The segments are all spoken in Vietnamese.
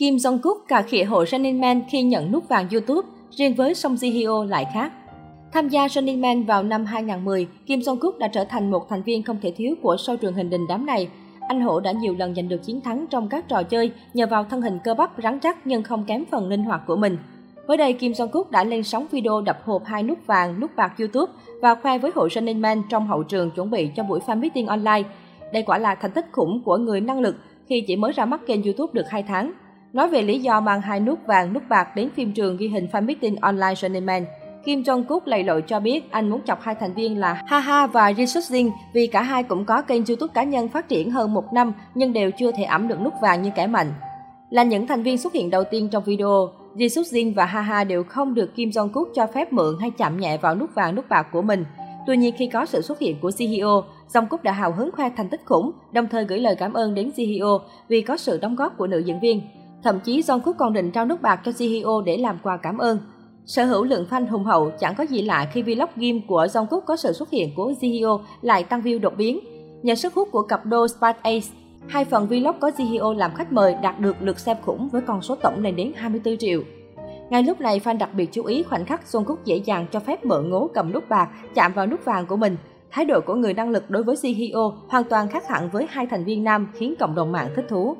Kim Jong-kook cà khịa hộ Running Man khi nhận nút vàng YouTube, riêng với Song Ji Hyo lại khác. Tham gia Running Man vào năm 2010, Kim Jong-kook đã trở thành một thành viên không thể thiếu của show truyền hình đình đám này. Anh Hổ đã nhiều lần giành được chiến thắng trong các trò chơi nhờ vào thân hình cơ bắp rắn chắc nhưng không kém phần linh hoạt của mình. Mới đây, Kim Jong-kook đã lên sóng video đập hộp hai nút vàng, nút bạc YouTube và khoe với hội Running Man trong hậu trường chuẩn bị cho buổi fan meeting online. Đây quả là thành tích khủng của người năng lực khi chỉ mới ra mắt kênh YouTube được 2 tháng. Nói về lý do mang hai nút vàng, nút bạc đến phim trường ghi hình fan meeting online Running Kim Jong-kook lầy lội cho biết anh muốn chọc hai thành viên là Haha và jisoo Jin vì cả hai cũng có kênh YouTube cá nhân phát triển hơn một năm nhưng đều chưa thể ẩm được nút vàng như kẻ mạnh. Là những thành viên xuất hiện đầu tiên trong video, jisoo Jin và Haha đều không được Kim Jong-kook cho phép mượn hay chạm nhẹ vào nút vàng nút bạc của mình. Tuy nhiên khi có sự xuất hiện của CEO, Jong-kook đã hào hứng khoe thành tích khủng, đồng thời gửi lời cảm ơn đến CEO vì có sự đóng góp của nữ diễn viên. Thậm chí Jungkook còn định trao nút bạc cho CEO để làm quà cảm ơn. Sở hữu lượng fan hùng hậu chẳng có gì lạ khi vlog game của Jungkook có sự xuất hiện của Jihyo lại tăng view đột biến. Nhờ sức hút của cặp đôi Spice Ace, hai phần vlog có Jihyo làm khách mời đạt được lượt xem khủng với con số tổng lên đến 24 triệu. Ngay lúc này, fan đặc biệt chú ý khoảnh khắc Jungkook dễ dàng cho phép mở ngố cầm nút bạc chạm vào nút vàng của mình. Thái độ của người năng lực đối với Jihyo hoàn toàn khác hẳn với hai thành viên nam khiến cộng đồng mạng thích thú.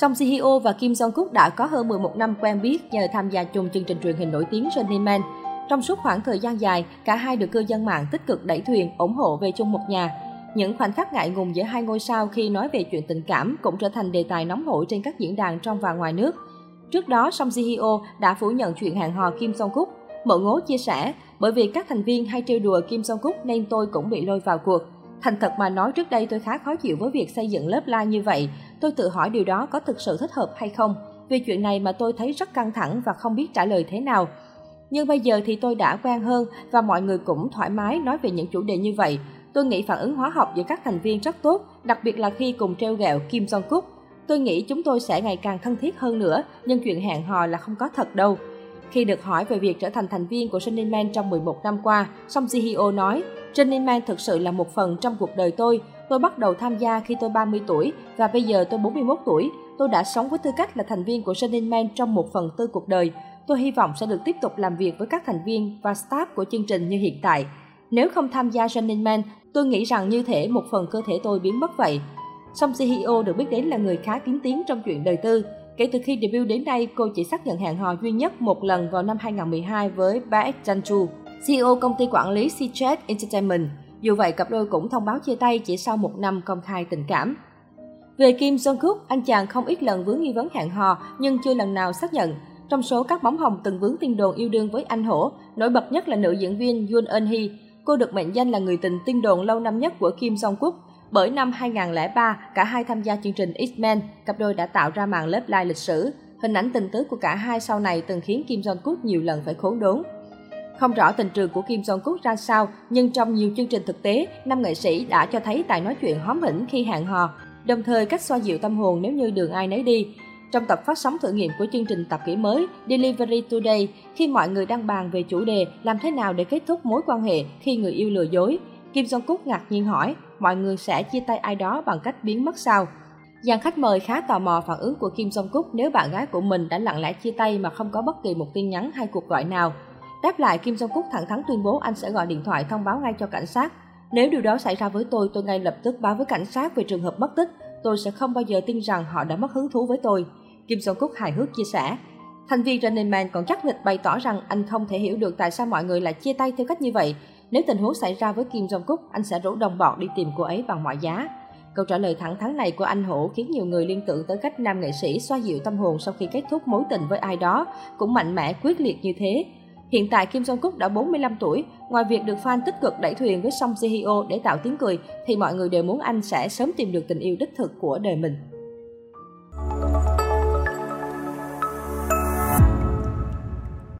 Song Ji Hyo và Kim Jong Kook đã có hơn 11 năm quen biết nhờ tham gia chung chương trình truyền hình nổi tiếng Running Man. Trong suốt khoảng thời gian dài, cả hai được cư dân mạng tích cực đẩy thuyền, ủng hộ về chung một nhà. Những khoảnh khắc ngại ngùng giữa hai ngôi sao khi nói về chuyện tình cảm cũng trở thành đề tài nóng hổi trên các diễn đàn trong và ngoài nước. Trước đó, Song Ji Hyo đã phủ nhận chuyện hẹn hò Kim Song Kook. Mợ ngố chia sẻ, bởi vì các thành viên hay trêu đùa Kim Song Kook nên tôi cũng bị lôi vào cuộc. Thành thật mà nói trước đây tôi khá khó chịu với việc xây dựng lớp la như vậy. Tôi tự hỏi điều đó có thực sự thích hợp hay không. Vì chuyện này mà tôi thấy rất căng thẳng và không biết trả lời thế nào. Nhưng bây giờ thì tôi đã quen hơn và mọi người cũng thoải mái nói về những chủ đề như vậy. Tôi nghĩ phản ứng hóa học giữa các thành viên rất tốt, đặc biệt là khi cùng treo gẹo Kim Jong Kook. Tôi nghĩ chúng tôi sẽ ngày càng thân thiết hơn nữa, nhưng chuyện hẹn hò là không có thật đâu. Khi được hỏi về việc trở thành thành viên của Running Man trong 11 năm qua, Song Ji Hyo nói, Running Man thực sự là một phần trong cuộc đời tôi. Tôi bắt đầu tham gia khi tôi 30 tuổi và bây giờ tôi 41 tuổi. Tôi đã sống với tư cách là thành viên của Shining Man trong một phần tư cuộc đời. Tôi hy vọng sẽ được tiếp tục làm việc với các thành viên và staff của chương trình như hiện tại. Nếu không tham gia Shining Man, tôi nghĩ rằng như thể một phần cơ thể tôi biến mất vậy. Song CEO Hyo được biết đến là người khá kiến tiếng trong chuyện đời tư. Kể từ khi debut đến nay, cô chỉ xác nhận hẹn hò duy nhất một lần vào năm 2012 với Baek Janju, CEO công ty quản lý Cjet Entertainment. Dù vậy, cặp đôi cũng thông báo chia tay chỉ sau một năm công khai tình cảm. Về Kim Jong-kook, anh chàng không ít lần vướng nghi vấn hẹn hò nhưng chưa lần nào xác nhận. Trong số các bóng hồng từng vướng tin đồn yêu đương với anh Hổ, nổi bật nhất là nữ diễn viên Yoon Eun Hee. Cô được mệnh danh là người tình tin đồn lâu năm nhất của Kim Jong-kook. Bởi năm 2003, cả hai tham gia chương trình X-Men, cặp đôi đã tạo ra màn lớp like lịch sử. Hình ảnh tình tứ của cả hai sau này từng khiến Kim Jong-kook nhiều lần phải khốn đốn. Không rõ tình trường của Kim Jong-kook ra sao, nhưng trong nhiều chương trình thực tế, nam nghệ sĩ đã cho thấy tài nói chuyện hóm hỉnh khi hẹn hò, đồng thời cách xoa dịu tâm hồn nếu như đường ai nấy đi. Trong tập phát sóng thử nghiệm của chương trình tập kỹ mới Delivery Today, khi mọi người đang bàn về chủ đề làm thế nào để kết thúc mối quan hệ khi người yêu lừa dối, Kim Jong-kook ngạc nhiên hỏi, mọi người sẽ chia tay ai đó bằng cách biến mất sao? Dàn khách mời khá tò mò phản ứng của Kim Jong-kook nếu bạn gái của mình đã lặng lẽ chia tay mà không có bất kỳ một tin nhắn hay cuộc gọi nào. Đáp lại, Kim Jong-kook thẳng thắn tuyên bố anh sẽ gọi điện thoại thông báo ngay cho cảnh sát. Nếu điều đó xảy ra với tôi, tôi ngay lập tức báo với cảnh sát về trường hợp mất tích. Tôi sẽ không bao giờ tin rằng họ đã mất hứng thú với tôi. Kim Jong-kook hài hước chia sẻ. Thành viên Running Man còn chắc nịch bày tỏ rằng anh không thể hiểu được tại sao mọi người lại chia tay theo cách như vậy. Nếu tình huống xảy ra với Kim Jong-kook, anh sẽ rủ đồng bọn đi tìm cô ấy bằng mọi giá. Câu trả lời thẳng thắn này của anh Hổ khiến nhiều người liên tưởng tới cách nam nghệ sĩ xoa dịu tâm hồn sau khi kết thúc mối tình với ai đó, cũng mạnh mẽ quyết liệt như thế. Hiện tại Kim Jong Kook đã 45 tuổi, ngoài việc được fan tích cực đẩy thuyền với Song Ji Hyo để tạo tiếng cười thì mọi người đều muốn anh sẽ sớm tìm được tình yêu đích thực của đời mình.